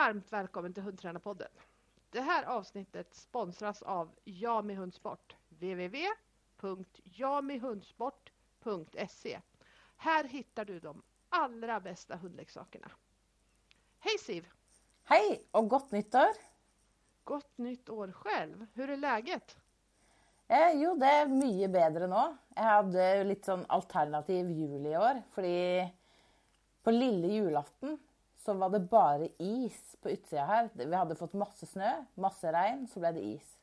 varmt välkommen till Hundtränarpodden. Det här avsnittet sponsras av Jami Hundsport. www.jamihundsport.se Här hittar du de allra bästa hundleksakerna. Hej Siv! Hej och gott nytt år! Gott nytt år själv! Hur är läget? Eh, jo, det är mycket bättre nu. Jag hade lite sån alternativ jul i år, för på lilla julafton så var det bara is på utsidan här. Vi hade fått massa snö, massa regn, så blev det is.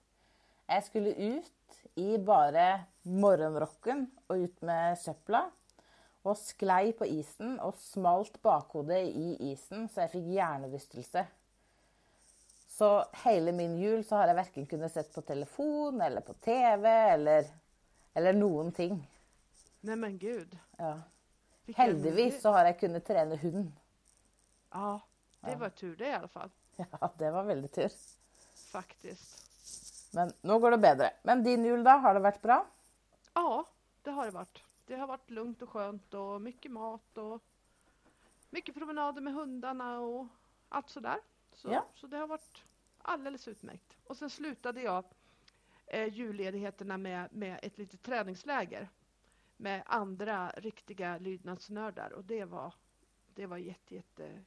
Jag skulle ut i bara morgonrocken och ut med söppla och sklei på isen och smalt bakhodet i isen så jag fick hjärnrystelse. Så hela min jul så har jag varken kunnat se på telefon eller på tv eller, eller någonting. Nej men gud. Ja. Heldigvis så har jag kunnat träna hund. Ja, det var tur det i alla fall. Ja, det var väldigt tur. Faktiskt. Men nu går det bättre. Men din jul då, har det varit bra? Ja, det har det varit. Det har varit lugnt och skönt och mycket mat och mycket promenader med hundarna och allt sådär. Så, ja. så det har varit alldeles utmärkt. Och sen slutade jag eh, julledigheterna med, med ett litet träningsläger med andra riktiga lydnadsnördar och det var, det var jätte, jätte,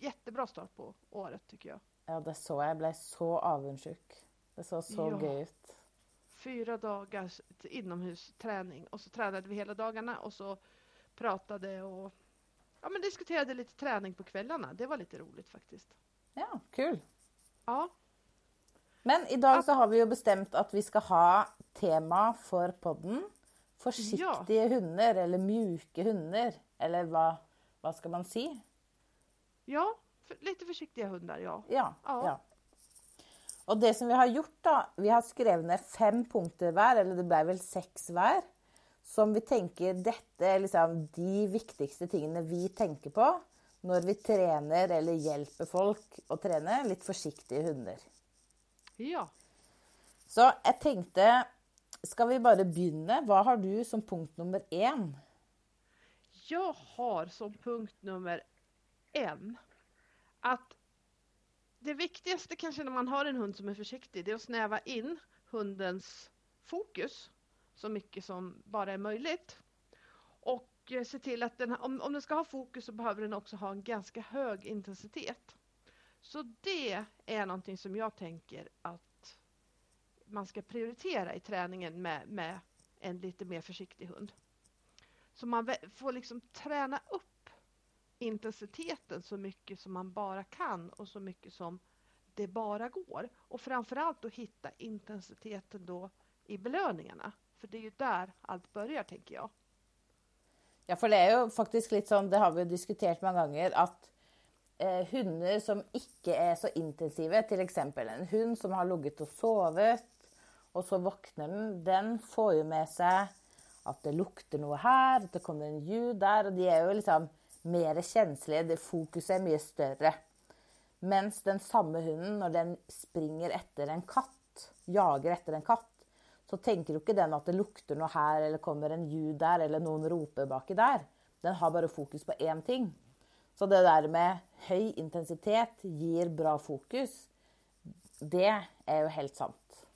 jättebra start på året tycker jag. Ja, det så. Jag blev så avundsjuk. Det såg så ja. gøy ut. Fyra dagars inomhusträning och så tränade vi hela dagarna och så pratade och ja, men diskuterade lite träning på kvällarna. Det var lite roligt faktiskt. Ja, kul. Ja. Men idag så har vi ju bestämt att vi ska ha tema för podden. Försiktiga ja. hundar eller mjuka hundar eller vad, vad ska man säga? Ja, för, lite försiktiga hundar ja. Ja, ja. ja. Och det som vi har gjort då, vi har skrivit ner fem punkter var, eller det blev väl sex var, som vi tänker detta är liksom de viktigaste tingene vi tänker på när vi tränar eller hjälper folk att träna lite försiktiga hundar. Ja. Så jag tänkte, ska vi bara börja? Vad har du som punkt nummer en? Jag har som punkt nummer en att det viktigaste kanske när man har en hund som är försiktig, det är att snäva in hundens fokus så mycket som bara är möjligt. Och eh, se till att den, om, om den ska ha fokus så behöver den också ha en ganska hög intensitet. Så det är någonting som jag tänker att man ska prioritera i träningen med, med en lite mer försiktig hund. Så man får liksom träna upp intensiteten så mycket som man bara kan och så mycket som det bara går. Och framförallt att hitta intensiteten då i belöningarna. För det är ju där allt börjar tänker jag. Ja, för det är ju faktiskt lite som det har vi diskuterat många gånger att eh, hundar som inte är så intensiva, till exempel en hund som har legat och sovit och så vaknar den, den får ju med sig att det luktar något här, att det kommer en ljud där och de är ju liksom mer känsliga, det fokuset är mycket större. Medan den samma hunden, när den springer efter en katt, jagar efter en katt, så tänker inte den att det luktar något här eller kommer en ljud där eller någon ropar baki där. Den har bara fokus på en ting. Så det där med hög intensitet ger bra fokus. Det är ju helt sant.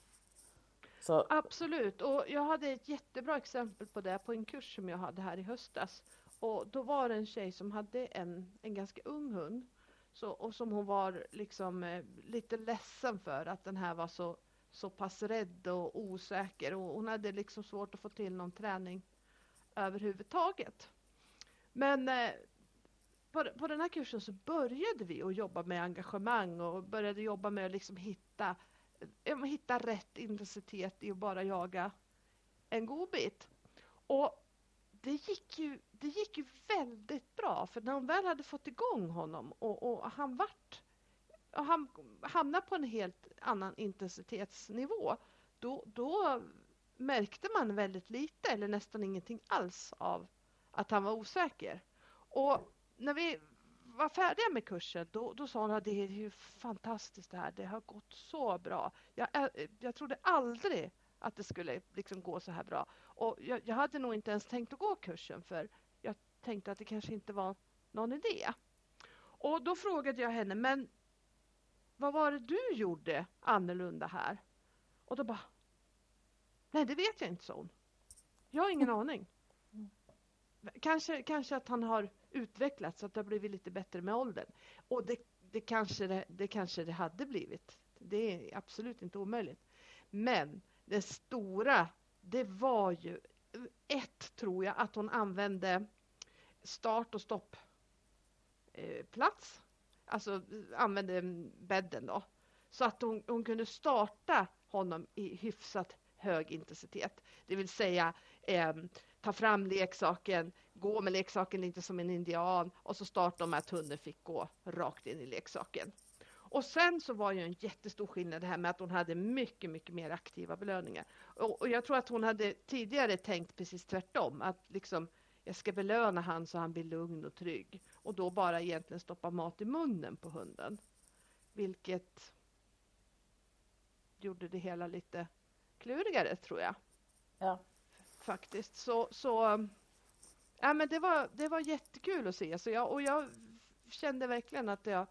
Så. Absolut, och jag hade ett jättebra exempel på det på en kurs som jag hade här i höstas. Och då var det en tjej som hade en, en ganska ung hund. Så, och som hon var liksom eh, lite ledsen för att den här var så, så pass rädd och osäker. Och hon hade liksom svårt att få till någon träning överhuvudtaget. Men eh, på, på den här kursen så började vi att jobba med engagemang och började jobba med att liksom hitta, eh, hitta rätt intensitet i att bara jaga en godbit. Och det gick ju, det gick ju väldigt bra för när de väl hade fått igång honom och, och han vart och han hamnade på en helt annan intensitetsnivå då, då märkte man väldigt lite eller nästan ingenting alls av att han var osäker. Och när vi var färdiga med kursen då, då sa hon att det är ju fantastiskt det här. Det har gått så bra. Jag, jag trodde aldrig att det skulle liksom gå så här bra. Och jag, jag, hade nog inte ens tänkt att gå kursen för jag tänkte att det kanske inte var någon idé. Och då frågade jag henne, men vad var det du gjorde annorlunda här? Och då bara, nej det vet jag inte, hon. Jag har ingen aning. Kanske, kanske att han har utvecklats, att det har blivit lite bättre med åldern. Och det, det, kanske det, det kanske det hade blivit. Det är absolut inte omöjligt. Men det stora, det var ju ett, tror jag, att hon använde start och stoppplats. Eh, alltså använde bädden då. Så att hon, hon kunde starta honom i hyfsat hög intensitet. Det vill säga eh, ta fram leksaken, gå med leksaken lite som en indian och så starta med att hunden fick gå rakt in i leksaken. Och sen så var ju en jättestor skillnad det här med att hon hade mycket, mycket mer aktiva belöningar. Och, och jag tror att hon hade tidigare tänkt precis tvärtom, att liksom jag ska belöna han så han blir lugn och trygg och då bara egentligen stoppa mat i munnen på hunden. Vilket gjorde det hela lite klurigare tror jag. Ja. Faktiskt. Så, så ja, men det, var, det var jättekul att se. Så jag, och jag kände verkligen att jag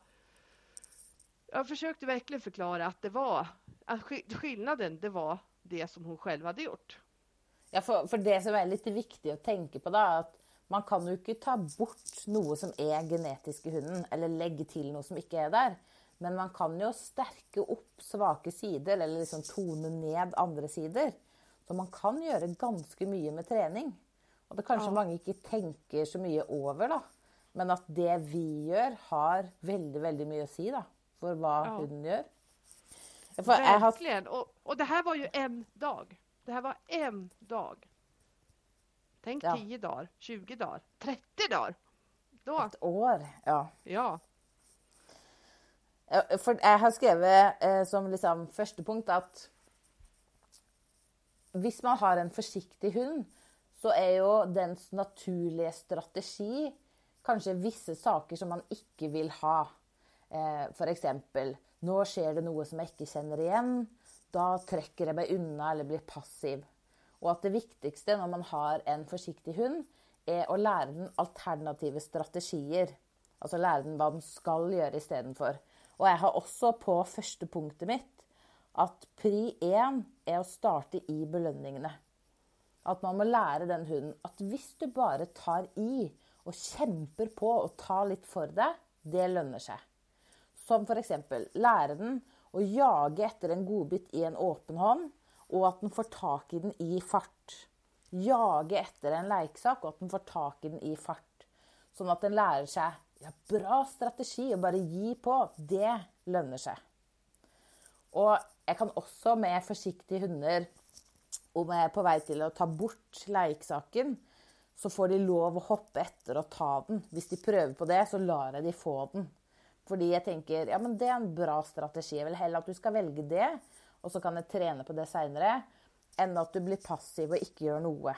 jag försökte verkligen förklara att det var att skillnaden, det var det som hon själv hade gjort. Ja, för, för det som är lite viktigt att tänka på då, att man kan ju inte ta bort något som är genetiskt i hunden eller lägga till något som inte är där. Men man kan ju stärka upp svaga sidor eller liksom tona ned andra sidor. Så man kan göra ganska mycket med träning. Och det kanske ja. många inte tänker så mycket över då. Men att det vi gör har väldigt, väldigt mycket att säga för vad ja. hunden gör. För Verkligen. Har... Och, och det här var ju en dag. Det här var en dag. Tänk ja. 10 dagar, 20 dagar, 30 dagar. Då. Ett år, ja. Ja. For jeg har skrivit eh, som liksom første punkt at hvis man har en försiktig hund, så är ju dens naturliga strategi kanske vissa saker som man inte vill ha. Eh, F.eks.: Nå skjer det noe som jeg ikke kjenner igjen. Da trekker jeg meg unna eller blir passiv. Og at det viktigste når man har en forsiktig hund, er å lære den alternative strategier. Altså lære den hva den skal gjøre istedenfor. Og jeg har også på første punktet mitt at pri én er å starte i belønningene. At man må lære den hunden at hvis du bare tar i og kjemper på og tar litt for deg, det lønner seg. Som f.eks. lære den å jage etter en godbit i en åpen hånd, og at den får tak i den i fart. Jage etter en leiksak, og at den får tak i den i fart. Sånn at den lærer seg ja, bra strategi å bare gi på. Det lønner seg. Og jeg kan også med forsiktige hunder, om jeg er på vei til å ta bort leiksaken, så får de lov å hoppe etter og ta den. Hvis de prøver på det, så lar jeg de få den. Fordi jeg tenker ja, men det er en bra strategi. Jeg vil heller at du skal velge det, og så kan jeg trene på det seinere, enn at du blir passiv og ikke gjør noe.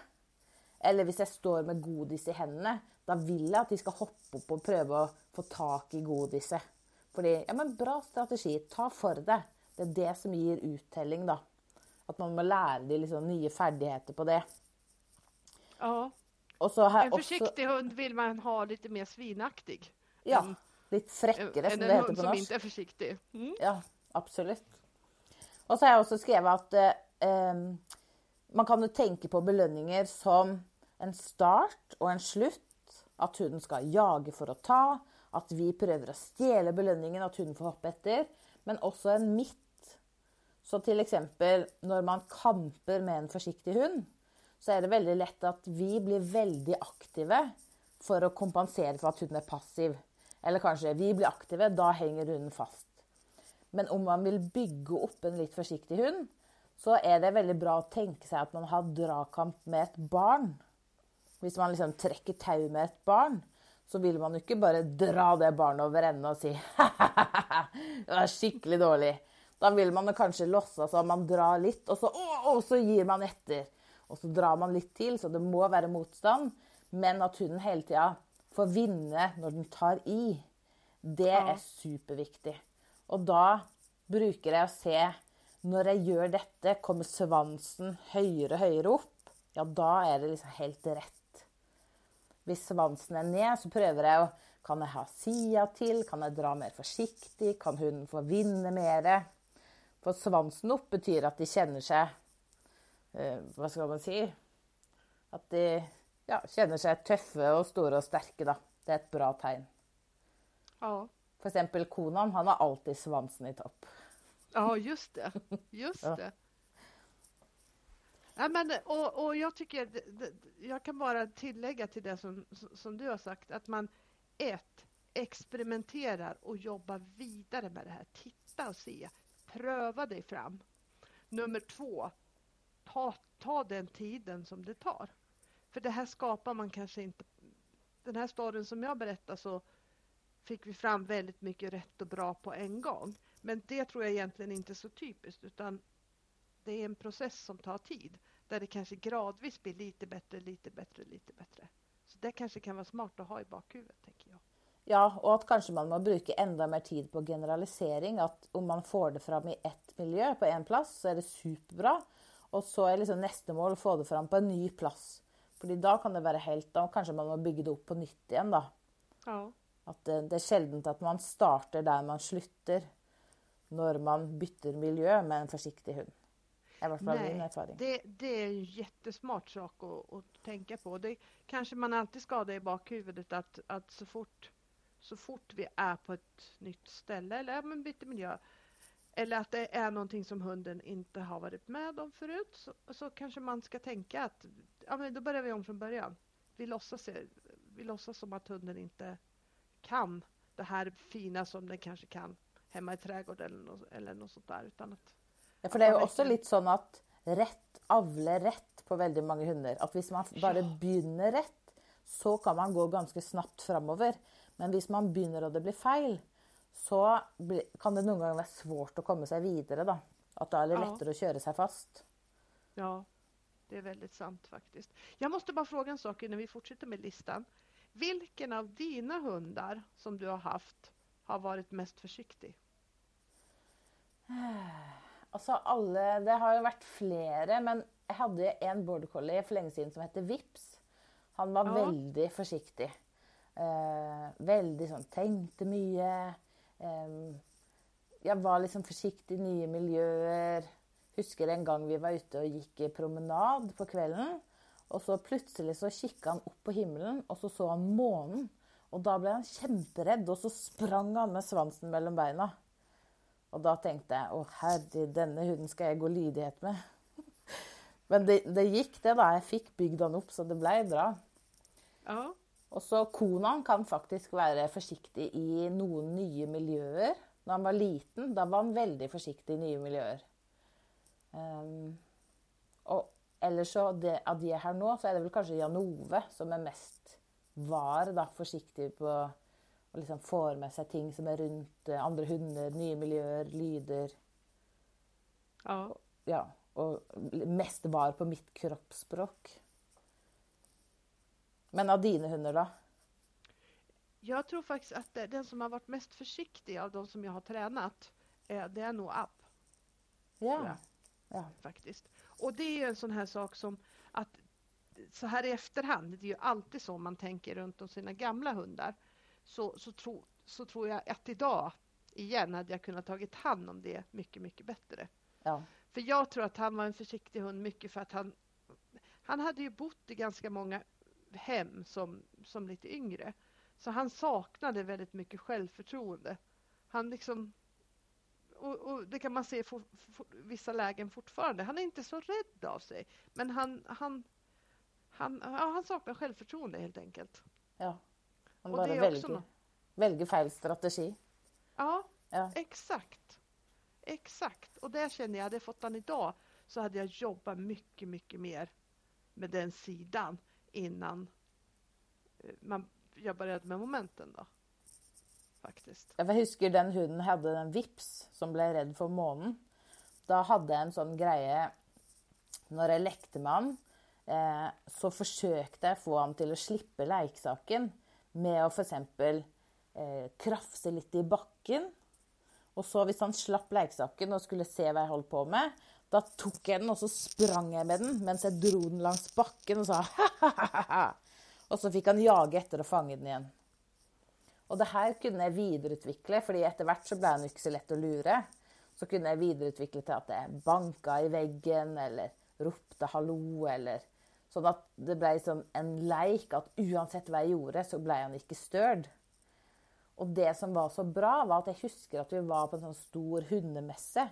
Eller hvis jeg står med godis i hendene, da vil jeg at de skal hoppe opp og prøve å få tak i godiset. Fordi ja, men bra strategi. Ta for deg. Det er det som gir uttelling, da. At man må lære de liksom nye ferdigheter på det. Ja. en försiktig hund vill man ha lite mer svinaktig. Ja. Mm. Lite fräckare som det heter på norsk. som inte är försiktig. Mm. Ja, absolut. Och så har jag också skrivit att eh, man kan ju tänka på belöningar som en start och en slut. Att hunden ska jaga för att ta, att vi prövar att stjäla belöningen, att hunden får hoppa efter. Men också en mitt. Så till exempel när man kamper med en försiktig hund så är det väldigt lätt att vi blir väldigt aktiva för att kompensera för att hunden är passiv. Eller kanske vi blir aktiva, då hänger hunden fast. Men om man vill bygga upp en lite försiktig hund så är det väldigt bra att tänka sig att man har dragkamp med ett barn. Om man liksom träcker tau med ett barn så vill man inte bara dra det barnet över ända och säga det var skickligt dåligt. Då vill man kanske låtsas att man drar lite och så, och så ger man efter. Och så drar man lite till så det må vara motstånd. Men att hunden hela tiden får vinna när den tar i. Det ja. är superviktigt. Och då brukar jag se när jag gör detta kommer svansen högre och högre upp. Ja, då är det liksom helt rätt. Om svansen är ner så prövar jag att Kan jeg ha sida til? Kan jeg dra mer forsiktig? Kan hunden få vinne mer? For svansen opp betyr at de kjenner seg eh, Hva skal man si? At de ja, kjenner seg tøffe og store og sterke, da. Det är ett bra tecken. Ja. För exempel konan, han har alltid svansen i topp. Ja, just det. Just ja. det. Ja, men, och, och jag tycker, jag kan bara tillägga till det som, som du har sagt, att man ett, experimenterar och jobbar vidare med det här. Titta och se, pröva dig fram. Nummer två, ta, ta den tiden som det tar. För det här skapar man kanske inte den här storyn som jag berättar så fick vi fram väldigt mycket rätt och bra på en gång. Men det tror jag egentligen inte är så typiskt utan det är en process som tar tid där det kanske gradvis blir lite bättre, lite bättre, lite bättre. Så det kanske kan vara smart att ha i bakhuvudet, tänker jag. Ja, och att kanske man måste bruka ända mer tid på generalisering. Att om man får det fram i ett miljö på en plats så är det superbra. Och så är liksom nästa mål att få det fram på en ny plats Fordi da kan det være helt Da kanskje man må bygge det opp på nytt igjen, da. Ja. At det, det, er sjelden at man starter der man slutter når man bytter miljö med en försiktig hund. I hvert fall min erfaring. Det, det är en jättesmart sak att, att tänka på. Det kanske man alltid ska ha det i bakhuvudet att, att så, fort, så fort vi är på ett nytt ställe eller ja, byter miljö eller att det är någonting som hunden inte har varit med om förut så, så kanske man ska tänka att ja, men då börjar vi om från början. Vi låtsas, vi låtsas som att hunden inte kan det här fina som den kanske kan hemma i trädgården eller något, eller något sånt där. Utan att, ja, för det är ju också lite så att rätt avlar rätt på väldigt många hundar. Att om man bara ja. börjar rätt så kan man gå ganska snabbt framöver. Men om man börjar och det blir fel så kan det någon gång vara svårt att komma sig vidare. Då. Att då är det ja. lättare att köra sig fast. Ja, det är väldigt sant faktiskt. Jag måste bara fråga en sak innan vi fortsätter med listan. Vilken av dina hundar som du har haft har varit mest försiktig? Alltså alla, det har ju varit flera, men jag hade en border collie för länge sedan som hette Vips. Han var ja. väldigt försiktig. Eh, väldigt sån, tänkte mycket. Ehm, jag var liksom försiktig i nya miljöer husker en gång vi var ute och gick promenad på kvällen. Och så plötsligt så kikade han upp på himlen och så såg han månen. Och då blev han jätterädd och så sprang han med svansen mellan benen. Och då tänkte jag, åh herre, denna hunden ska jag gå lydighet med. Men det, det, gick det, då, jag fick bygd han upp så det blev bra. Ja. Og så konaen kan faktisk være forsiktig i noen nye miljøer. Da han var liten, da var han veldig forsiktig i nye miljøer. Um, og ellers så det, Av de her nå, så er det vel kanskje Janove som er mest var, da, forsiktig på å liksom få med seg ting som er rundt eh, andre hunder, nye miljøer, lyder. Ja. ja. Og mest var på mitt kroppsspråk. Men av dine hunder, da? Jag tror faktiskt att den som har varit mest försiktig av de som jag har tränat, det är nog App. Ja. Ja. Faktiskt. Och det är en sån här sak som att så här i efterhand, det är ju alltid så man tänker runt om sina gamla hundar, så, så, tro, så tror jag att idag igen hade jag kunnat tagit hand om det mycket, mycket bättre. Ja. För jag tror att han var en försiktig hund mycket för att han, han hade ju bott i ganska många hem som, som lite yngre. Så han saknade väldigt mycket självförtroende. Han liksom och, och, det kan man se i vissa lägen fortfarande. Han är inte så rädd av sig. Men han, han, han, ja, han saknar självförtroende helt enkelt. Ja. Han bara väljer, väljer fel strategi. Ja, ja, exakt. Exakt. Och det känner jag, hade jag fått han idag så hade jag jobbat mycket, mycket mer med den sidan innan eh, man, jag började med momenten. Då faktiskt. Jag husker den hunden hade en vips som blev rädd för månen. Då hade jag en sån grej när jag lekte med honom eh, så försökte jag få honom till att slippa leksaken med att för exempel eh, krafsa lite i backen. Och så om han slapp leksaken och skulle se vad jag höll på med, då tog jag den och så sprang jeg med den medan jag drog den längs backen och sa ha ha ha. Och så fick han jaga efter og fånga den igen. Og det her kunne jeg videreutvikle, fordi etter hvert så ble han ikke så lett å lure. Så kunne jeg videreutvikle til at jeg banka i veggen, eller ropte 'hallo', eller Sånn at det ble som en leik at uansett hva jeg gjorde, så ble han ikke støl. Og det som var så bra, var at jeg husker at vi var på en sånn stor hundemesse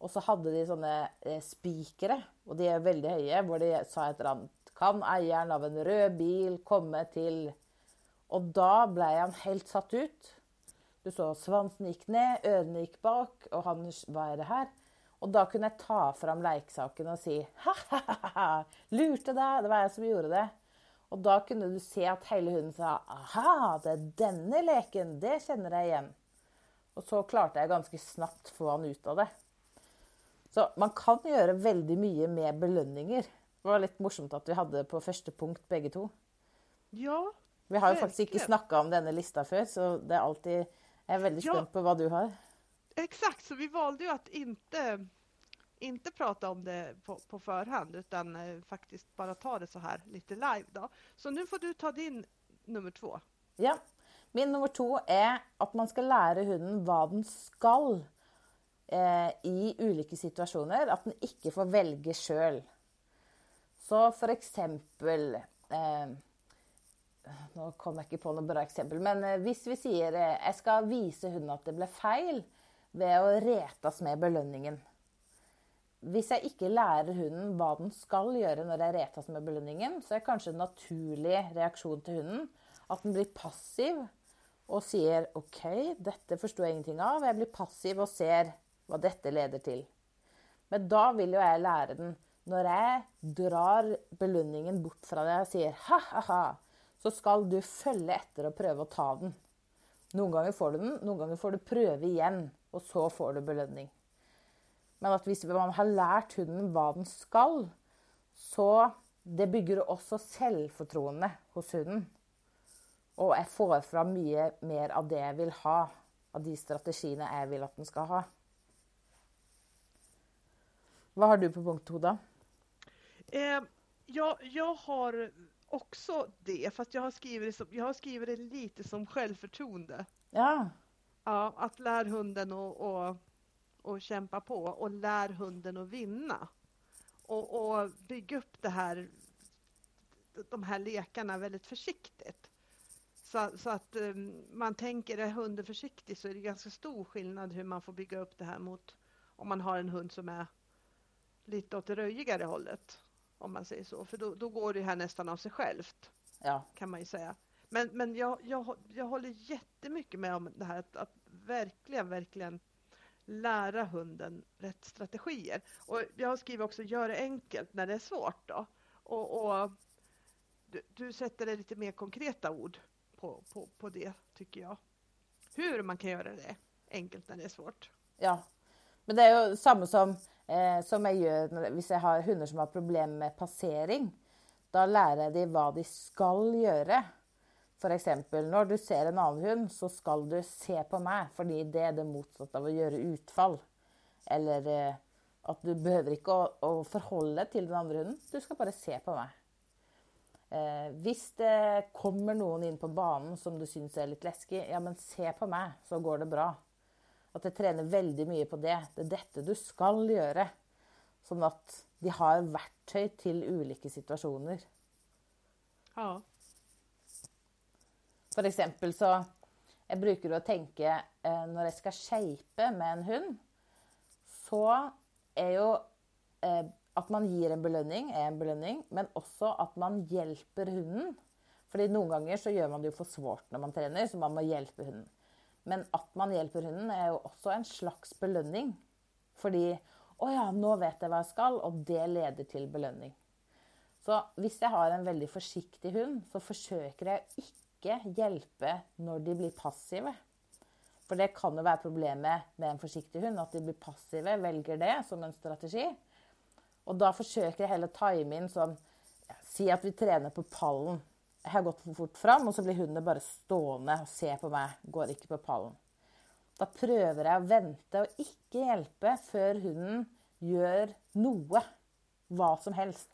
och så hade de sådana eh, spikere, och de är väldigt höga, där de sa ett eller annat. Kan ägaren av en röd bil komma till... Och då blev han helt satt ut. Du såg svansen gick ner, öronen gick bak, och han vad är det här? Och då kunde jag ta fram leksaken och säga, ha-ha-ha, lurte dig, det var jag som gjorde det. Och då kunde du se att hela hunden sa aha, det är denna leken, det känner jag igen. Och så klarade jag ganska snabbt få han ut av det. Så man kan gjøre veldig mye med belønninger. Det var litt morsomt at vi hadde på første punkt begge to. Ja, Vi har jo faktisk ikke snakka om denne lista før, så det er alltid Jeg er veldig spent på hva du har. Exakt, så vi valde ju att inte, inte prata om det på, på förhand utan eh, faktiskt bara ta det så här lite live. Då. Så nu får du ta din nummer två. Ja. Min nummer to er at man skal lære hunden hva den skal eh, i ulike situasjoner. At den ikke får velge sjøl. Så for eksempel eh, Nå kom jeg ikke på noe bra eksempel, men eh, hvis vi sier eh, jeg skal vise hunden at det ble feil, ved å retas med belønningen. Hvis jeg ikke lærer hunden hva den skal gjøre når jeg retas med belønningen, så er kanskje en naturlig reaksjon til hunden at den blir passiv og sier OK, dette forsto jeg ingenting av. Jeg blir passiv og ser hva dette leder til. Men da vil jo jeg lære den Når jeg drar belønningen bort fra deg og sier ha-ha-ha, så skal du følge etter og prøve å ta den. Noen ganger får du den, noen ganger får du prøve igjen og så får du belønning. Men at hvis man har lært hunden hva den skal, så det bygger også selvfortroende hos hunden. Og jeg får fram mye mer av det jeg vil ha, av de strategiene jeg vil at den skal ha. Hva har du på punkt to, da? Eh, ja, jag har också det, fast jag har skrivit det, som, jag har skrivit det lite som självförtroende. Ja. Ja, att lär hunden att och, och kämpa på och lär hunden att vinna. Och, och bygga upp det här, de här lekarna väldigt försiktigt. Så, så, att um, man tänker, är hunden försiktig så är det ganska stor skillnad hur man får bygga upp det här mot om man har en hund som är lite åt det röjigare hållet. Om man säger så, för då, då går det här nästan av sig självt. Ja. Kan man ju säga. Men, men jag, jag, jag håller jättemycket med om det här att, att verkligen, verkligen lära hunden rätt strategier. Och jag skrivit också gör det enkelt när det är svårt. Då. Och, och du, du, sätter det lite mer konkreta ord på, på, på det tycker jag. Hur man kan göra det enkelt när det är svårt. Ja, men det är ju samma som, eh, som jag gör om jag har hundar som har problem med passering. Då lär jag dem vad de ska göra. F.eks. når du ser en annen hund, så skal du se på meg, fordi det er det motsatte av å gjøre utfall. Eller eh, at du behøver ikke å, å, forholde deg til den andre hunden, du skal bare se på meg. Eh, hvis det kommer noen inn på banen som du syns er litt lesky, ja, men se på meg, så går det bra. At jeg trener veldig mye på det. Det er dette du skal gjøre. Sånn at de har verktøy til ulike situasjoner. Ja. For eksempel så Jeg bruker å tenke eh, når jeg skal shape med en hund, så er jo eh, at man gir en belønning, er en belønning, men også at man hjelper hunden. Fordi noen ganger så gjør man det jo for svårt når man trener, så man må hjelpe hunden. Men at man hjelper hunden, er jo også en slags belønning. Fordi 'Å ja, nå vet jeg hva jeg skal', og det leder til belønning. Så hvis jeg har en veldig forsiktig hund, så forsøker jeg ikke hjälpa hjelpe når de blir passive. For det kan jo være problemet med en forsiktig hund, at de blir passive, velger det som en strategi. Og da forsøker jeg heller å time inn sånn Si at vi trener på pallen. Jeg har gått for fort fram, og så blir hunden bare stående og se på meg. Går ikke på pallen. Da prøver jeg å vente og ikke hjelpe før hunden gjør noe. Hva som helst.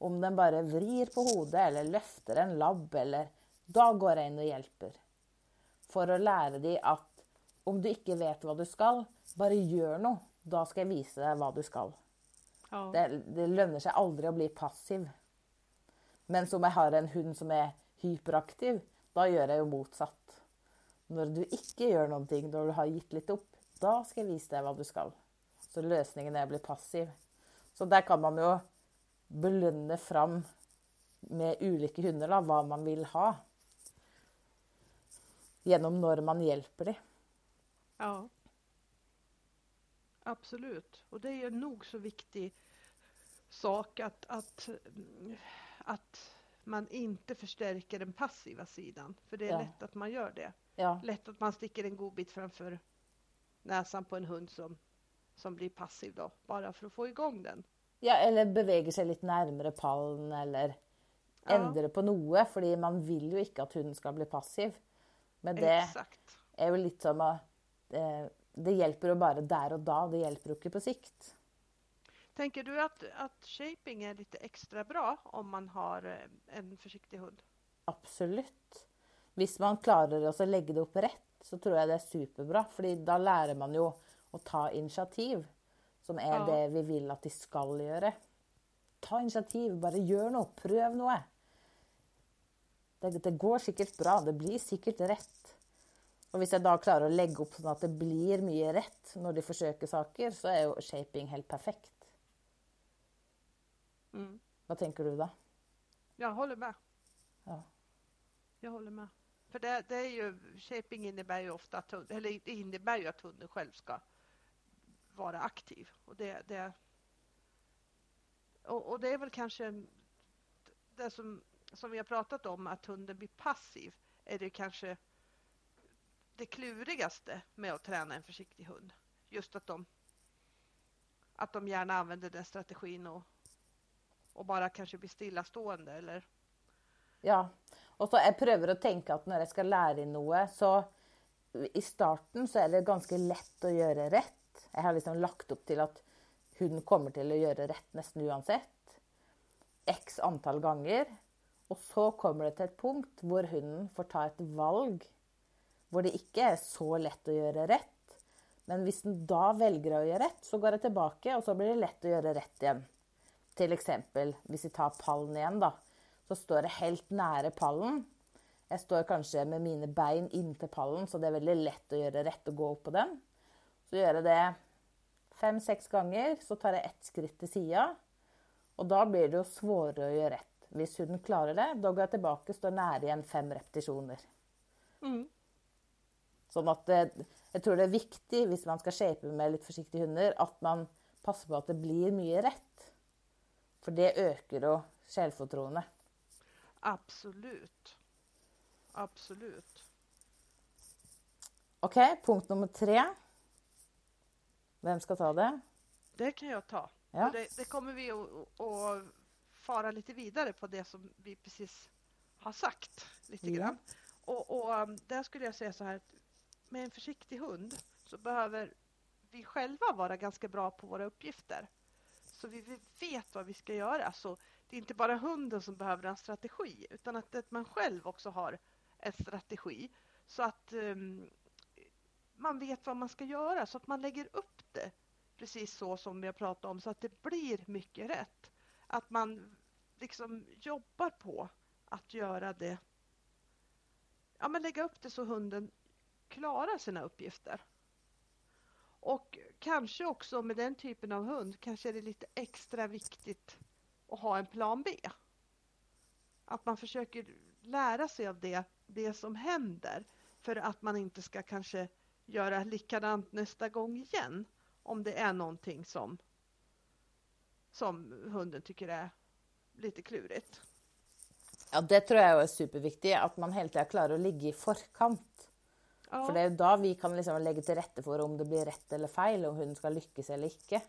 Om den bare vrir på hodet eller løfter en labb eller da går jeg inn og hjelper. för att lära dig att om du inte vet vad du ska, bara gör något. Då ska jag visa dig vad du ska. Ja. Det, det lönar sig aldrig att bli passiv. Men om jag har en hund som är hyperaktiv, då gör jag ju motsatt. När du inte gör någonting, när du har gett lite upp, då ska jag visa dig vad du ska. Så lösningen är att bli passiv. Så där kan man ju belöna fram med olika hundar då, vad man vill ha. Genom när man hjälper dem. Ja. Absolut. Och det är en nog så viktig sak att, att, att man inte förstärker den passiva sidan. För det är ja. lätt att man gör det. Ja. Lätt att man sticker en godbit framför näsan på en hund som, som blir passiv då, bara för att få igång den. Ja, eller beväger sig lite närmare pallen eller ja. ändrar på något, för man vill ju inte att hunden ska bli passiv. Men det Exakt. är ju lite som att eh, det hjälper ju bara där och då, det hjälper ju inte på sikt. Tänker du att, att shaping är lite extra bra om man har eh, en försiktig hund? Absolut. Om man klarar att lägga det upp rätt så tror jag det är superbra, för då lär man ju att ta initiativ som är ja. det vi vill att de ska göra. Ta initiativ, bara gör något, pröv något. Det, det går säkert bra, det blir säkert rätt. Och om jag då klarar att lägga upp så att det blir mycket rätt när de försöker saker så är ju shaping helt perfekt. Mm. Vad tänker du då? Jag håller med. Ja. Jag håller med. För det, det, är ju, shaping innebär ju ofta att, eller det innebär ju att hunden själv ska vara aktiv. Och det, det, och, och det är väl kanske det som, som vi har pratat om, att hunden blir passiv, är det kanske det klurigaste med att träna en försiktig hund. Just att de, att de gärna använder den strategin och, och bara kanske blir stillastående eller Ja, och så jag prövar att tänka att när jag ska lära in något så i starten så är det ganska lätt att göra rätt. Jag har liksom lagt upp till att hunden kommer till att göra rätt nästan oavsett. X antal gånger. Och så kommer det till ett punkt där hunden får ta ett val. Där det inte är så lätt att göra rätt. Men om den då väljer att göra rätt så går det tillbaka och så blir det lätt att göra rätt igen. Till exempel om vi tar pallen igen då, så står jag helt nära pallen. Jag står kanske med mina ben in till pallen så det är väldigt lätt att göra rätt och gå upp på den. Så gör jag det fem, sex gånger så tar jag ett skritt till sidan. Och då blir det ju svårare att göra rätt. Om hunden klarar det, då går jag tillbaka och står nära igen fem repetitioner. Mm. Så att det, jag tror det är viktigt, om man ska shape med lite försiktiga hundar, att man passar på att det blir mycket rätt. För det ökar då självförtroende. Absolut. Absolut. Okej, okay, punkt nummer tre. Vem ska ta det? Det kan jag ta. Ja. Det, det, kommer vi att, att fara lite vidare på det som vi precis har sagt lite grann. Och, och um, där skulle jag säga så här att med en försiktig hund så behöver vi själva vara ganska bra på våra uppgifter så vi vet vad vi ska göra. Så det är inte bara hunden som behöver en strategi utan att, att man själv också har en strategi så att um, man vet vad man ska göra så att man lägger upp det precis så som vi har pratat om så att det blir mycket rätt. Att man liksom jobbar på att göra det. Ja, men lägga upp det så hunden klarar sina uppgifter. Och kanske också med den typen av hund kanske är det lite extra viktigt att ha en plan B. Att man försöker lära sig av det, det som händer för att man inte ska kanske göra likadant nästa gång igen om det är någonting som, som hunden tycker är lite klurigt. Ja, det tror jag är superviktigt, att man hela tiden klarar att ligga i förkant. Ja. För det är då vi kan liksom lägga till rätta för om det blir rätt eller fel, om hunden ska lyckas eller inte.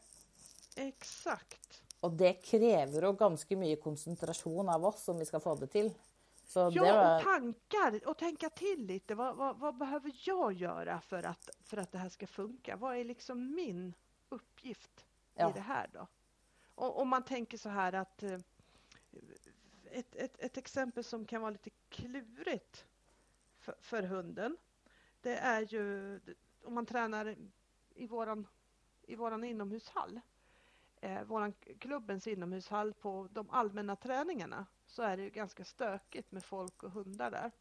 Exakt. Och det kräver ju ganska mycket koncentration av oss om vi ska få det till. Så ja, var... och tankar och tänka till lite. Vad, vad, vad, behöver jag göra för att, för att det här ska funka? Vad är liksom min uppgift ja. i det här då? Och om man tänker så här att eh, ett, ett, ett exempel som kan vara lite klurigt för, för hunden det är ju om man tränar i våran, i våran inomhushall, eh, våran klubbens inomhushall på de allmänna träningarna så är det ju ganska stökigt med folk och hundar där.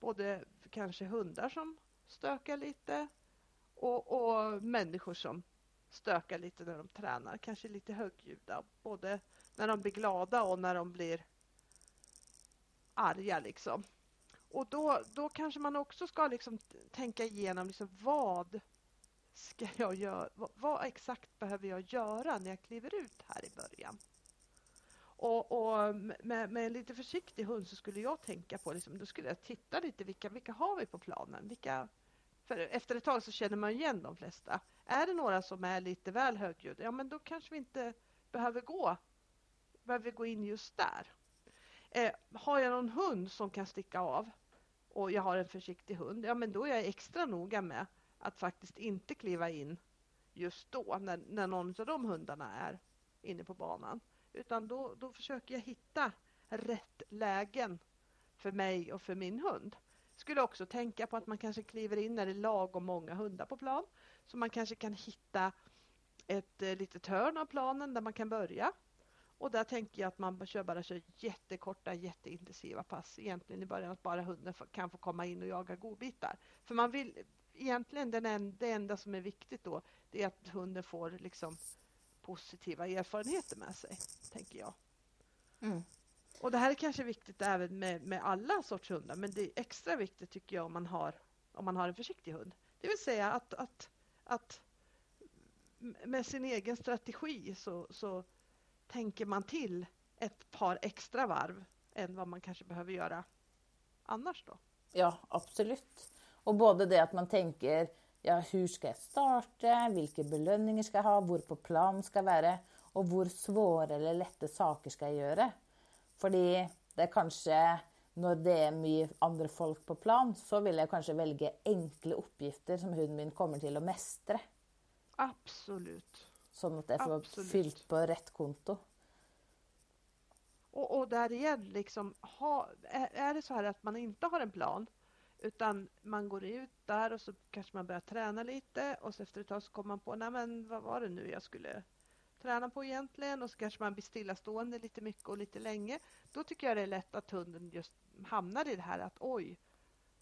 Både kanske hundar som stökar lite och, och människor som stökar lite när de tränar, kanske lite högljudda, både när de blir glada och när de blir arga liksom. Och då, då kanske man också ska liksom tänka igenom liksom vad ska jag göra? Vad, vad, exakt behöver jag göra när jag kliver ut här i början? Och, och med, med, lite försiktig hund så skulle jag tänka på, liksom, då skulle jag titta lite, vilka, vilka har vi på planen? Vilka, för efter ett tag så känner man igen de flesta. Är det några som är lite väl högljudda, ja men då kanske vi inte behöver gå, behöver gå in just där. Eh, har jag någon hund som kan sticka av och jag har en försiktig hund, ja men då är jag extra noga med att faktiskt inte kliva in just då när, när någon av de hundarna är inne på banan. Utan då, då försöker jag hitta rätt lägen för mig och för min hund. Skulle också tänka på att man kanske kliver in när det är lagom många hundar på plan. Så man kanske kan hitta ett eh, litet hörn av planen där man kan börja. Och där tänker jag att man kör bara kör jättekorta, jätteintensiva pass egentligen i början, att bara hunden kan få komma in och jaga godbitar. För man vill, egentligen den en, det enda som är viktigt då, det är att hunden får liksom positiva erfarenheter med sig, tänker jag. Mm. Och det här är kanske viktigt även med, med alla sorts hundar, men det är extra viktigt tycker jag om man har, om man har en försiktig hund. Det vill säga att, att, att med sin egen strategi så, så tänker man till ett par extra varv än vad man kanske behöver göra annars då. Ja, absolut. Och både det att man tänker ja, hur ska jag starta, vilka belöningar ska jag ha, var på plan ska jag vara och hur svåra eller lätta saker ska jag göra. För det är kanske när det är mycket andra folk på plan så vill jag kanske välja enkla uppgifter som hunden min kommer till att mästra. Absolut. Så att jag får Absolut. fyllt på rätt konto. Och, och där igen, liksom, ha, är, är det så här att man inte har en plan utan man går ut där och så kanske man börjar träna lite och så efter ett tag så kommer man på, nej men vad var det nu jag skulle träna på egentligen och så kanske man blir stillastående lite mycket och lite länge. Då tycker jag det är lätt att hunden just hamnar i det här att oj,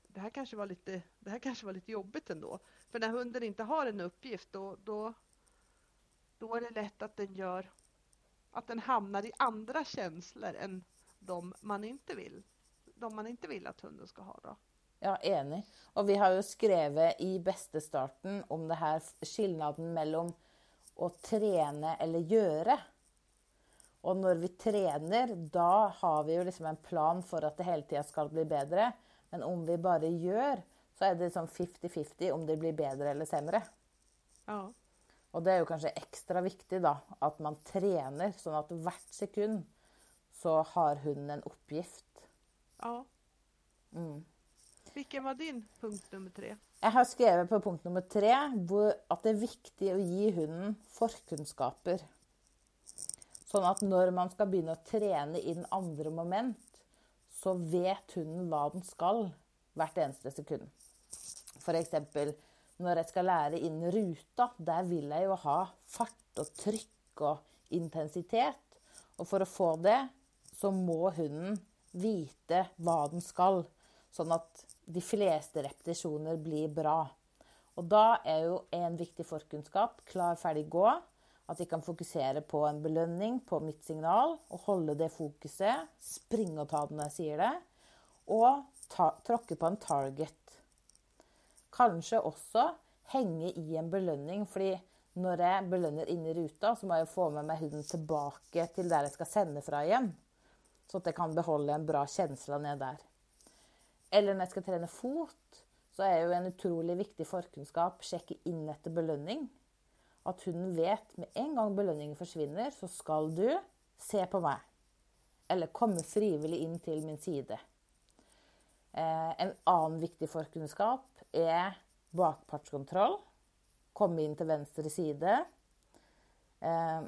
det här kanske var lite, det här kanske var lite jobbigt ändå. För när hunden inte har en uppgift då, då, då är det lätt att den gör att den hamnar i andra känslor än de man inte vill. De man inte vill att hunden ska ha då. Ja, enig. Och vi har ju skrivit i bästa starten om det här skillnaden mellan att träna eller göra. Och när vi tränar, då har vi ju liksom en plan för att det hela tiden ska bli bättre. Men om vi bara gör så är det liksom 50-50 om det blir bättre eller sämre. Ja. Och det är ju kanske extra viktigt då, att man tränar så att vart sekund så har hunden en uppgift. Ja. Mm. Vilken var din punkt nummer tre? Jag har skrivit på punkt nummer tre att det är viktigt att ge hunden förkunskaper. Så att när man ska börja träna in andra moment så vet hunden vad den ska eneste sekund. För exempel när jag ska lära in ruta, där vill jag ju ha fart och tryck och intensitet. Och för att få det så måste hunden veta vad den ska, så att de flesta repetitioner blir bra. Och då är ju en viktig förkunskap klar, färdig, gå. Att de kan fokusera på en belöning på mitt signal och hålla det fokuset. Springa och ta det när jag säger det. Och ta, tråcka på en target Kanske också hänga i en belöning, för när jag belönar in i ruta så måste jag få med mig hunden tillbaka till där jag ska sända ifrån igen. Så att jag kan behålla en bra känsla när jag är där. Eller när jag ska träna fot så är ju en otroligt viktig förkunskap checka in efter belöning. Att hunden vet med en gång belöningen försvinner så ska du se på mig. Eller komma frivilligt in till min sida. Eh, en annan viktig förkunskap är bakpartskontroll. Komma in till vänster sida. Eh,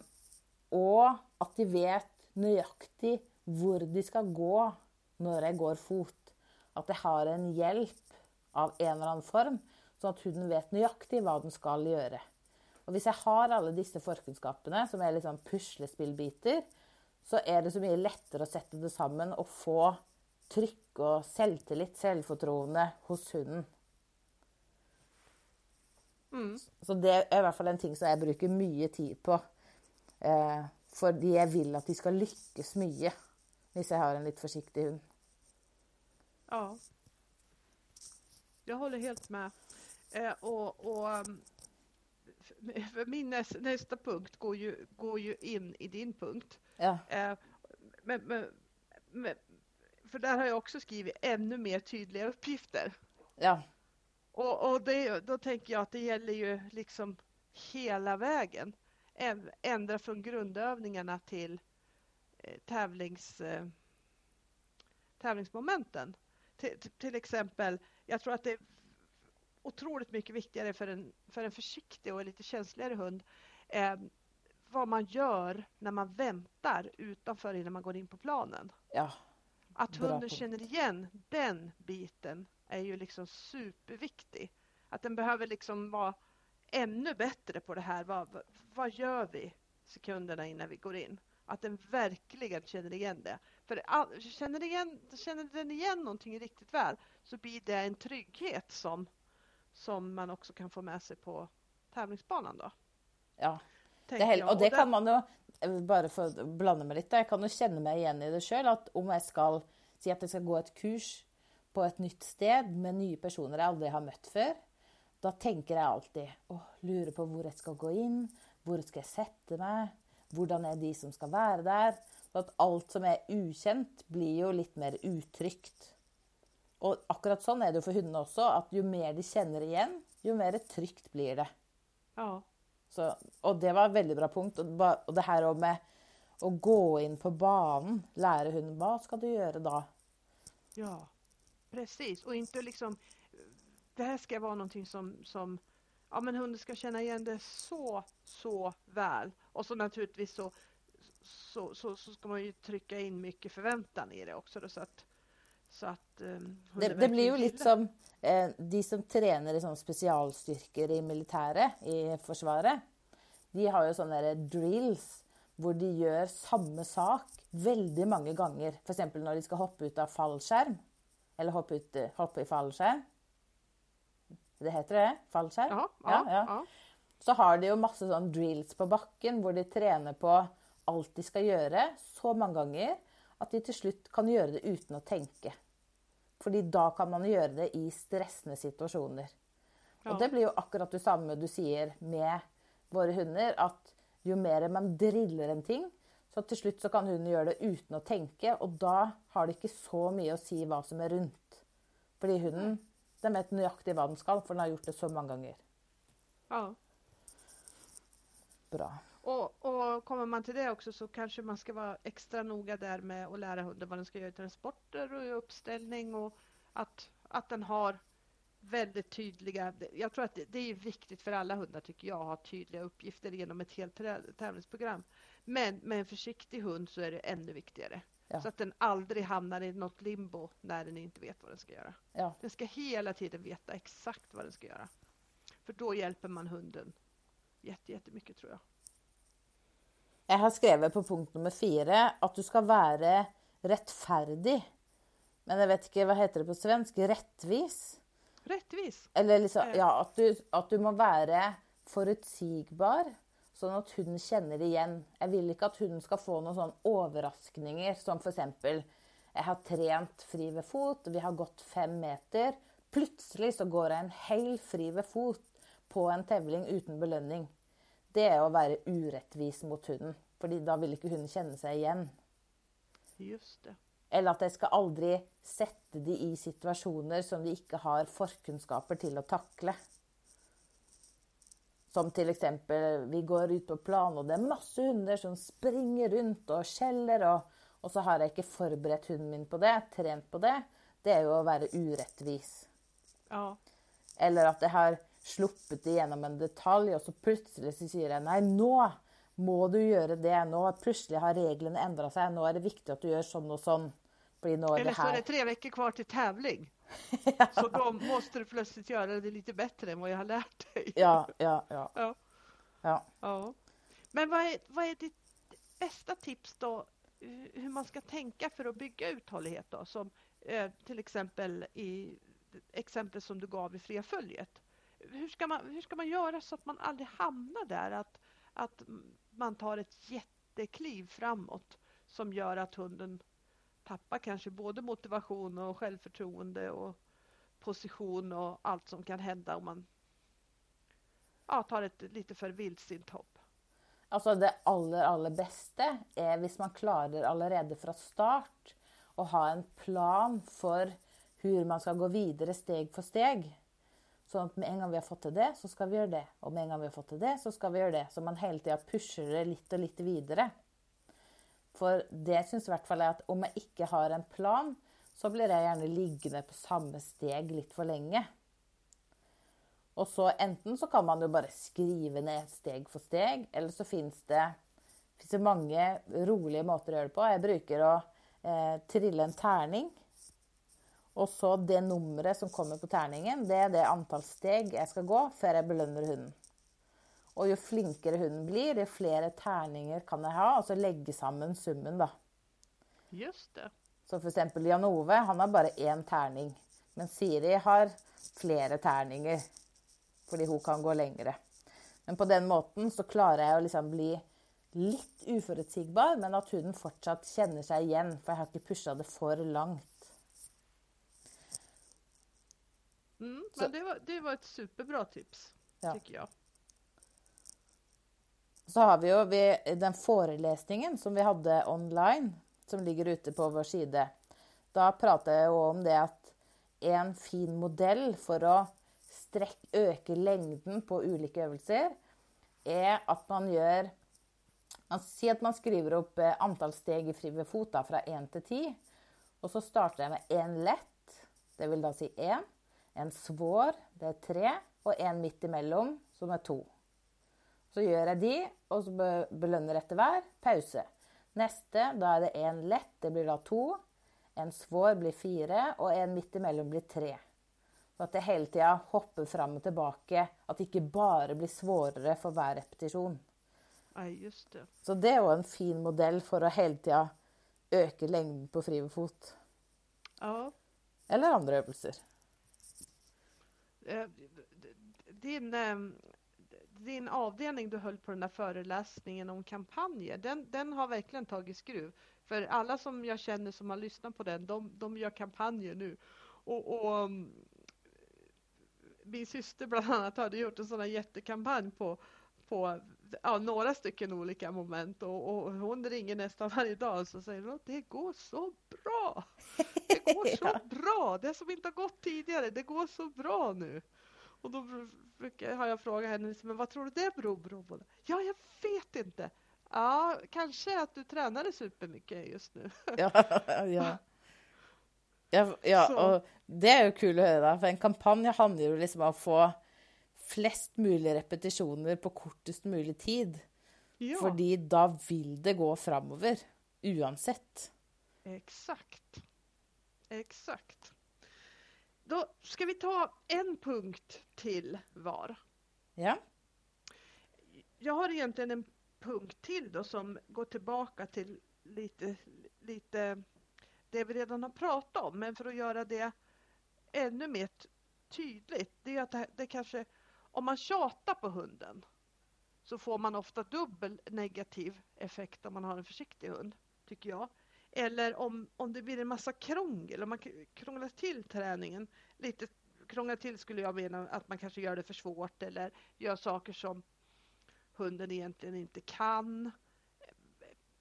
och att de vet nöjaktigt var de ska gå när jag går fot. Att jag har en hjälp av en eller annen form, sånn at hunden vet nøyaktig hva den skal gjøre. Og hvis jeg har alle disse forkunnskapene, som er liksom puslespillbiter, så er det så mye lettere å sette det sammen og få trykk og selvtillit, selvfortroende, hos hunden. Mm. Så det er i hvert fall en ting som jeg bruker mye tid på. Eh, fordi jeg vil at de skal lykkes mye hvis jeg har en litt forsiktig hund. Ja. Jag håller helt med. Eh, och, och, för min nästa, nästa punkt går ju, går ju in i din punkt. Ja. Eh, men, men, men, för där har jag också skrivit ännu mer tydliga uppgifter. Ja. Och, och det, då tänker jag att det gäller ju liksom hela vägen. Ändra från grundövningarna till eh, tävlings, eh, tävlingsmomenten. Till, till, exempel, jag tror att det är otroligt mycket viktigare för en, för en försiktig och lite känsligare hund eh, vad man gör när man väntar utanför innan man går in på planen. Ja. Att hunden känner igen den biten är ju liksom superviktig. Att den behöver liksom vara ännu bättre på det här. Vad, vad gör vi sekunderna innan vi går in? Att den verkligen känner igen det. För all, känner, igen, känner den igen någonting riktigt väl så blir det en trygghet som, som man också kan få med sig på tävlingsbanan. Då. Ja, det helt, og det kan man jo Bare for å blande meg litt, jeg kan jo kjenne meg igjen i det sjøl. At om jeg skal si at jeg skal gå et kurs på et nytt sted med nye personer jeg aldri har møtt før, da tenker jeg alltid å, lurer på hvor jeg skal gå inn, hvor skal jeg sette meg, hvordan er de som skal være der? Så at alt som er ukjent, blir jo litt mer utrygt. Og akkurat sånn er det jo for hundene også, at jo mer de kjenner igjen, jo mer trygt blir det. Ja. Så, og det var et veldig bra punkt. Og det her med å gå inn på banen, lære hunden hva skal du gjøre da? Ja, precis. Och inte liksom, det här ska vara någonting som, som ja, men hunden ska känna igen det så, så väl. Och så naturligtvis så, så, så, så ska man ju trycka in mycket förväntan i det också. Då, så att, så att, um, det, det, blir ju lite som de som tränar i sånne spesialstyrker i militäret, i försvaret. De har ju sånne drills hvor de gör samma sak väldigt många gånger. För exempel när de ska hoppa ut av fallskärm. Eller hoppa, ut, hoppa i fallskärm. Det heter det? Fallskärm? Ja, ja, ja. ja. Så har de ju masse sånn drills på bakken hvor de tränar på allt de ska göra så många gånger att de till slut kan göra det utan att tänka. För då kan man göra det i stressande situationer. Ja. Och det blir ju akkurat det samma du säger med våra hundar, att ju mer man drillar en ting, så till slut så kan hunden göra det utan att tänka och då har det inte så mycket att säga vad som är runt. För hunden den vet nøyaktig vad den ska, för den har gjort det så många gånger. Ja. Bra. Och, och kommer man till det också så kanske man ska vara extra noga där med att lära hunden vad den ska göra i transporter och i uppställning och att, att den har väldigt tydliga, jag tror att det, det, är viktigt för alla hundar tycker jag att ha tydliga uppgifter genom ett helt tävlingsprogram. Men med en försiktig hund så är det ännu viktigare. Ja. Så att den aldrig hamnar i något limbo när den inte vet vad den ska göra. Ja. Den ska hela tiden veta exakt vad den ska göra. För då hjälper man hunden jättemycket tror jag. Jag har skrivit på punkt nummer fyra att du ska vara rättfärdig. Men jag vet inte, vad heter det på svenska? Rättvis? Rättvis? Eller liksom, eh. ja, att du, att du må vara förutsägbar sånn at hunden kjenner igjen. Jeg vil ikke at hunden skal få noen sånne overraskninger som f.eks. Jeg har trent fri ved fot, vi har gått fem meter. Plutselig så går jeg en hel fri ved fot på en tevling uten belønning. Det er å være urettvis mot hunden, fordi da vil ikke hunden kjenne seg igjen. Just det. Eller at jeg skal aldri sette de i situasjoner som de ikke har forkunnskaper til å takle. Som till exempel, vi går ut på plan och det är massor hundar som springer runt och skäller och, och så har jag inte förberett hunden min på det, tränat på det. Det är ju att vara orättvis. Ja. Eller att jag har sluppit igenom en detalj och så plötsligt så säger jag nej, nu må du göra det. Nu plötsligt har reglerna ändrat sig. Nu är det viktigt att du gör sån och sån. Eller så är det tre veckor kvar till tävling. ja. Så då måste du plötsligt göra det lite bättre än vad jag har lärt dig. Ja, ja, ja. ja. ja. ja. Men vad är, vad är ditt bästa tips då hur man ska tänka för att bygga uthållighet då? Som eh, till exempel i exempel som du gav i fria följet. Hur ska, man, hur ska man göra så att man aldrig hamnar där att, att man tar ett jättekliv framåt som gör att hunden tappar kanske både motivation och självförtroende och position och allt som kan hända om man ja, tar ett lite för vildsint hopp. Alltså det allra, allra bästa är om man klarar redan från start att ha en plan för hur man ska gå vidare steg för steg. Så att med en gång vi har fått till det, så ska vi göra det. Och med en gång vi har fått till det, så ska vi göra det. Så man hela tiden pushar det lite och lite vidare. För det syns i alla fall att om jag inte har en plan, så blir jag gärna liggande på samma steg lite för länge. Och så enten så kan man ju bara skriva ner steg för steg, eller så finns det, finns det många roliga sätt att göra det på. Jag brukar att eh, trilla en tärning och så det numret som kommer på tärningen, det är det antal steg jag ska gå för jag belönar hunden. Och ju flinkare hunden blir, ju fler tärningar kan jag ha och så lägga samman summan då. Just det. Så för exempel Jan-Ove, han har bara en tärning. Men Siri har flera tärningar. För hon kan gå längre. Men på den måten så klarar jag att liksom bli lite oförutsägbar, men att hunden fortsatt känner sig igen, för jag har inte pushat det för långt. Mm, men det var, det var ett superbra tips, ja. tycker jag. Så har vi ju den föreläsningen som vi hade online, som ligger ute på vår sida. Då pratade jag om det att en fin modell för att sträck, öka längden på olika övningar är att man gör man säger att man skriver upp eh, antal steg i fri fot från 1 till 10. Och så startar jag med en lätt, det vill då säga en en svår, det är tre, och en mitt emellan som är två. Så gör jag de, och så belönar efter var, pause. Nästa, då är det en lätt, det blir då två. En svår blir fyra och en mitt emellan blir tre. Så att det hela tiden hoppar fram och tillbaka, att det inte bara blir svårare för varje repetition. Ja, just det. Så det är en fin modell för att hela tiden öka längden på fri fot. Ja. Eller andra övningar. Eh, din, eh, din avdelning du höll på den där föreläsningen om kampanjer, den, den har verkligen tagit skruv. För alla som jag känner som har lyssnat på den, de, de gör kampanjer nu. Och, och mm, min syster bland annat hade gjort en sån här jättekampanj på, på ja, några stycken olika moment och, och, hon ringer nästan varje dag och så säger hon det går så bra. Det går så bra. Det som inte har gått tidigare, det går så bra nu. Och då brukar, har jag frågat henne, men vad tror du det beror på? Ja, jag vet inte. Ja, kanske att du tränade supermycket just nu. ja, ja. Ja, ja och det är ju kul att höra, för en kampanj handlar ju liksom om att få flest mulig repetisjoner på kortest mulig tid. Ja. Fordi da vil det gå framover. Uansett. Exakt. Exakt. Då ska vi ta en punkt till var. Ja. Jag har egentligen en punkt till då som går tillbaka till lite, lite det vi redan har pratat om. Men för att göra det ännu mer tydligt, det är att det, det kanske om man tjatar på hunden så får man ofta dubbel negativ effekt om man har en försiktig hund, tycker jag. Eller om, om det blir en massa krångel, om man krånglar till träningen. Lite krångla till skulle jag mena att man kanske gör det för svårt eller gör saker som hunden egentligen inte kan.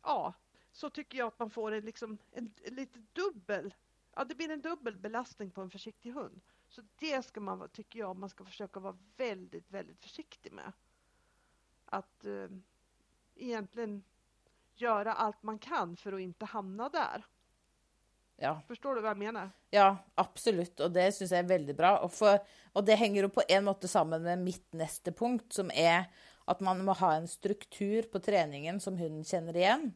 Ja, så tycker jag att man får en, liksom, en, en lite dubbel, ja det blir en dubbel belastning på en försiktig hund. Så det ska man, tycker jag, man ska försöka vara väldigt, väldigt försiktig med. Att eh, egentligen göra allt man kan för att inte hamna där. Ja. Förstår du vad jag menar? Ja, absolut. Och det syns jag är väldigt bra. Och, för, och det hänger på en måte samman med mitt nästa punkt, som är att man måste ha en struktur på träningen som hunden känner igen.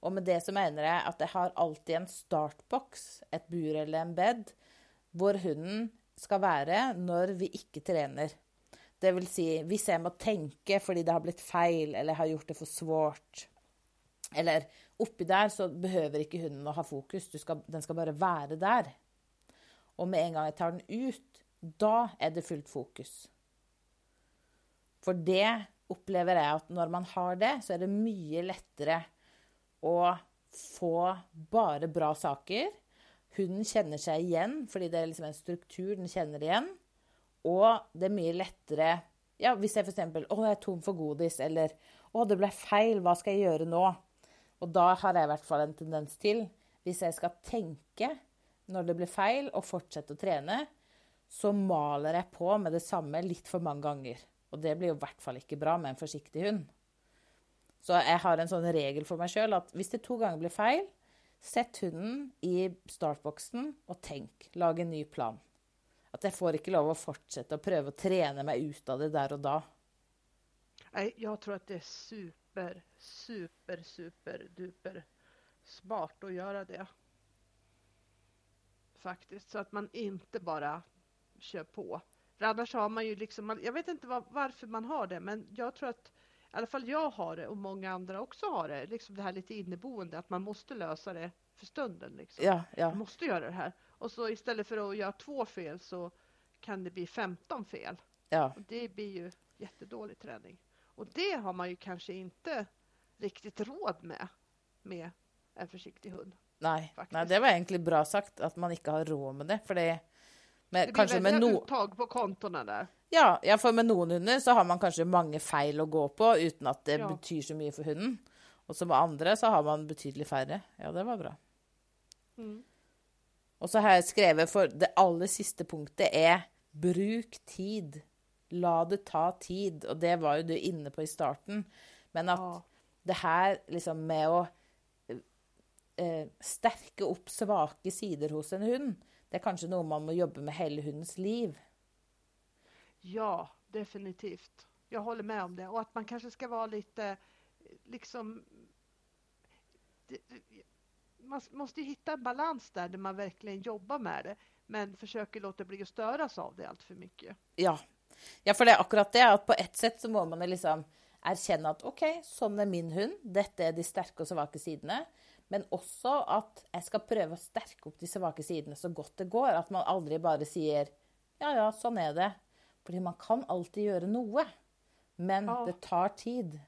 Och med det så menar jag att det har alltid en startbox, ett bur eller en bädd, hvor hunden skal være når vi ikke trener. Det vil si, hvis jeg må tenke fordi det har blitt feil, eller har gjort det for svårt, eller oppi der, så behøver ikke hunden å ha fokus. Skal, den skal bare være der. Og med en gang jeg tar den ut, da er det fullt fokus. For det opplever jeg at når man har det, så er det mye lettere å få bare bra saker. Hunden kjenner seg igjen fordi det er liksom en struktur den kjenner igjen. Og det er mye lettere ja, hvis jeg f.eks. 'Å, jeg er tom for godis', eller 'Å, det ble feil. Hva skal jeg gjøre nå?' Og da har jeg i hvert fall en tendens til, hvis jeg skal tenke når det blir feil, og fortsette å trene, så maler jeg på med det samme litt for mange ganger. Og det blir jo i hvert fall ikke bra med en forsiktig hund. Så jeg har en sånn regel for meg sjøl at hvis det to ganger blir feil, sett hunden i startboksen och tänk. Lag en ny plan. Att jag får inte lov att fortsätta och pröva att träna mig ut av det där och då. Nej, jag tror att det är super, super, super, duper smart att göra det. Faktiskt, så att man inte bara kör på. För annars har man ju liksom, jag vet inte var, varför man har det, men jag tror att i alla fall jag har det och många andra också har det, liksom det här lite inneboende, att man måste lösa det för stunden. Liksom. Ja, ja. Man måste göra det här. Och så istället för att göra två fel så kan det bli 15 fel. Ja. Och det blir ju jättedålig träning. Och det har man ju kanske inte riktigt råd med med en försiktig hund. Nej, nej det var egentligen bra sagt att man inte har råd med det. För det, med, det blir kanske med no uttag på kontona där. Ja, ja, för med noen hunder så har man kanske många fel att gå på utan att det ja. betyder så mycket för hunden. Och som med andra så har man betydligt färre. Ja, det var bra. Mm. Och så har jag skrivit för det allra sista punkten är bruk tid. La det ta tid. Och det var ju du inne på i starten. Men att ja. det här liksom med att eh, stärka upp svaga sidor hos en hund, det är kanske något man måste jobba med hela hundens liv. Ja, definitivt. Jag håller med om det. Och att man kanske ska vara lite liksom man måste hitta en balans där, där man verkligen jobbar med det, men försöker låta bli att störas av det allt för mycket. Ja, ja för det är akkurat det, att på ett sätt så måste man liksom erkänna att okej, okay, sån är min hund, detta är de starka och svaga sidorna, men också att jag ska pröva att stärka upp de svaga sidorna så gott det går, att man aldrig bara säger ja, ja, sån är det, för man kan alltid göra något, men ja. det tar tid.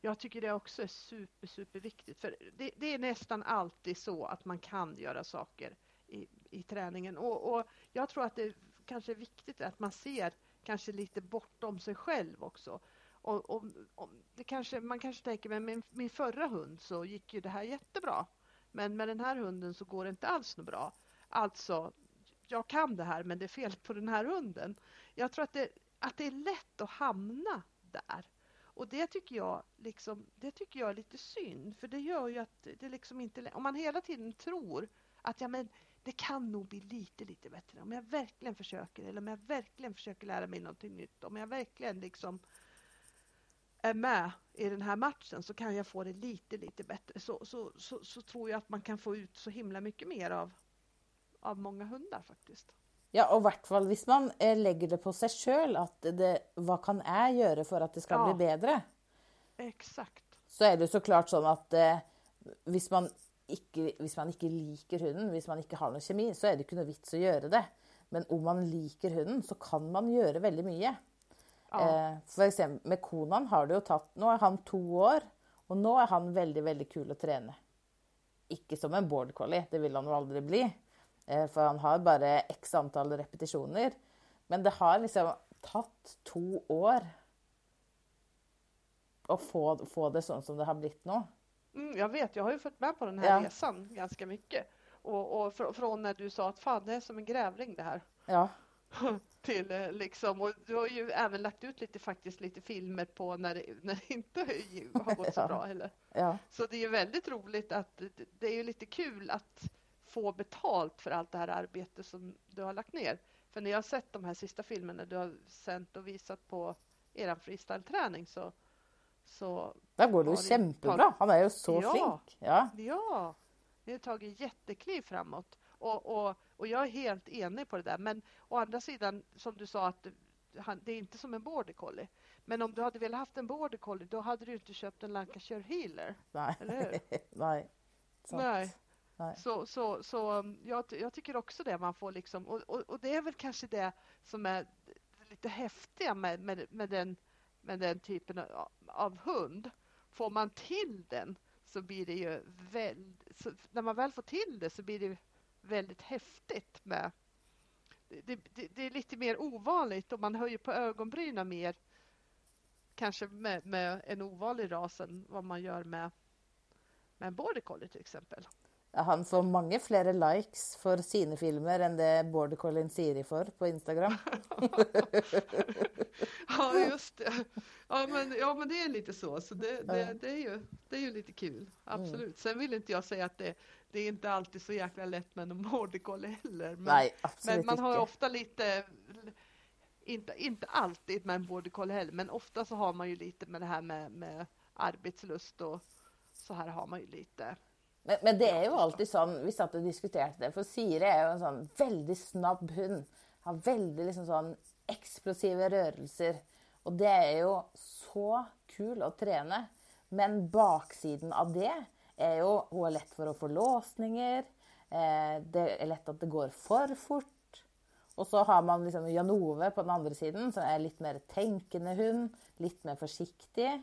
Jag tycker det också är super, super viktigt. För det, det, är nästan alltid så att man kan göra saker i, i träningen. Och, och jag tror att det kanske är viktigt att man ser kanske lite bortom sig själv också. Och, och, och det kanske, man kanske tänker, med min, min förra hund så gick ju det här jättebra. Men med den här hunden så går det inte alls något bra. Alltså, jag kan det här men det är fel på den här hunden. Jag tror att det, att det är lätt att hamna där. Och det tycker jag liksom, det tycker jag är lite synd, för det gör ju att det liksom inte... Om man hela tiden tror att ja, men det kan nog bli lite, lite bättre om jag verkligen försöker eller om jag verkligen försöker lära mig någonting nytt, om jag verkligen liksom är med i den här matchen så kan jag få det lite, lite bättre. Så, så, så, så tror jag att man kan få ut så himla mycket mer av, av många hundar faktiskt. Ja, och i hvert fall hvis man eh, lägger det på sig själv att det, vad kan jag göra för att det ska ja. bli bättre? Exakt. Så är det såklart så att eh, hvis man ikke, hvis man inte liker hunden, hvis man inte har någon kemi, så är det inte någon vits att göra det. Men om man liker hunden, så kan man göra väldigt mycket. Ja. Eh, för exempel med Konan har det ju tagit, nu är han två år, och nu är han väldigt, väldigt kul att träna. Inte som en border collie, det vill han nog aldrig bli. Eh, för han har bara x antal repetitioner. Men det har liksom tagit två år att få, få det så som det har blivit nu. Mm, jag vet, jag har ju följt med på den här ja. resan ganska mycket. Och, och fr från när du sa att fan det är som en grävling det här. Ja. till eh, liksom, och du har ju även lagt ut lite faktiskt lite filmer på när det, när det inte har gått så bra heller. Ja. Så det är väldigt roligt att det är lite kul att få betalt för allt det här arbete som du har lagt ner. För när jag har sett de här sista filmerna du har sänt och visat på er freestyle-träning så, så... Där går det ju jättebra. Han är ju så ja, flink. Ja, ja. Ni har tagit jättekliv framåt. Och, och, och jag är helt enig på det där. Men å andra sidan, som du sa, att det är inte som en border collie. Men om du hade velat haft en border collie, då hade du inte köpt en Lancashire healer. Nej. Eller hur? Nej. Nej. Nej. Så, så, så mm, jag, jag tycker också det. Man får liksom, och, och, och, det är väl kanske det som är lite häftiga med, med, med, den, med den typen av, av hund. Får man till den så blir det ju väldigt... När man väl får till det så blir det väldigt häftigt med... Det, det, det är lite mer ovanligt och man höjer på ögonbrynen mer kanske med, med en ovanlig ras än vad man gör med, med en border collie till exempel. Han får många fler likes för sina filmer än det border collien Siri får på Instagram. ja, just det. Ja men, ja, men det är lite så. så det, det, det, är, ju, det är ju lite kul. Absolut. Mm. Sen vill inte jag säga att det, det är inte alltid så jäkla lätt med en border collie heller. Men, Nej, men man har ofta lite inte, inte alltid med en border heller, men ofta så har man ju lite med det här med, med arbetslust och så här har man ju lite. Men, men det är ju alltid så, vi satt och diskuterade det, för Siri är ju en sån väldigt snabb hund. Har väldigt liksom sån explosiva rörelser och det är ju så kul att träna. Men baksidan av det är ju hon är lätt för att få låsningar. Eh, det är lätt att det går för fort. Och så har man liksom Janove på den andra sidan som är lite mer tänkande hund, lite mer försiktig.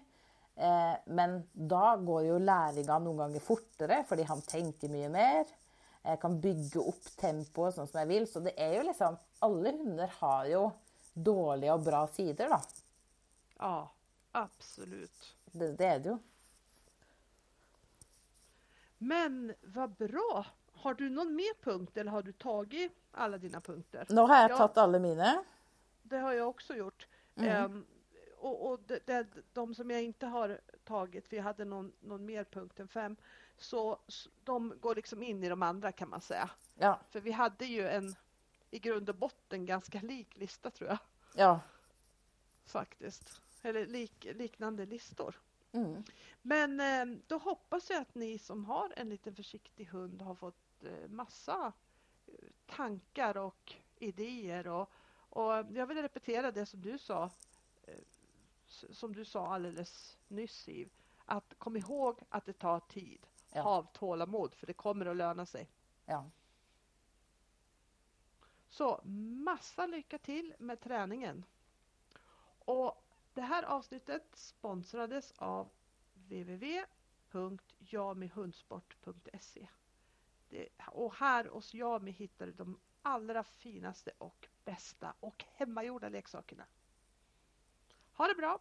Eh, men då går ju läringa någon gånger fortare för han tänker mycket mer. Jag kan bygga upp tempo som jag vill. Så det är ju liksom, alla hundar har ju dåliga och bra sidor då. Ja, absolut. Det, det är det ju. Men vad bra! Har du någon mer punkt eller har du tagit alla dina punkter? Nu har jag ja, tagit alla mina. Det har jag också gjort. Mm. Um, och, och det, det, de som jag inte har tagit, för jag hade någon, någon mer punkt än fem, så de går liksom in i de andra kan man säga. Ja. För vi hade ju en i grund och botten ganska lik lista tror jag. Ja. Faktiskt. Eller lik, liknande listor. Mm. Men eh, då hoppas jag att ni som har en liten försiktig hund har fått Eh, massa eh, tankar och idéer. Och, och jag vill repetera det som du sa, som du sa alldeles nyss Siv, att kom ihåg att det tar tid. Ja. Ha tålamod för det kommer att löna sig. Ja. Så massa lycka till med träningen. Och det här avsnittet sponsrades av www.jamihundsport.se och här hos Yami hittar du de allra finaste och bästa och hemmagjorda leksakerna. Ha det bra!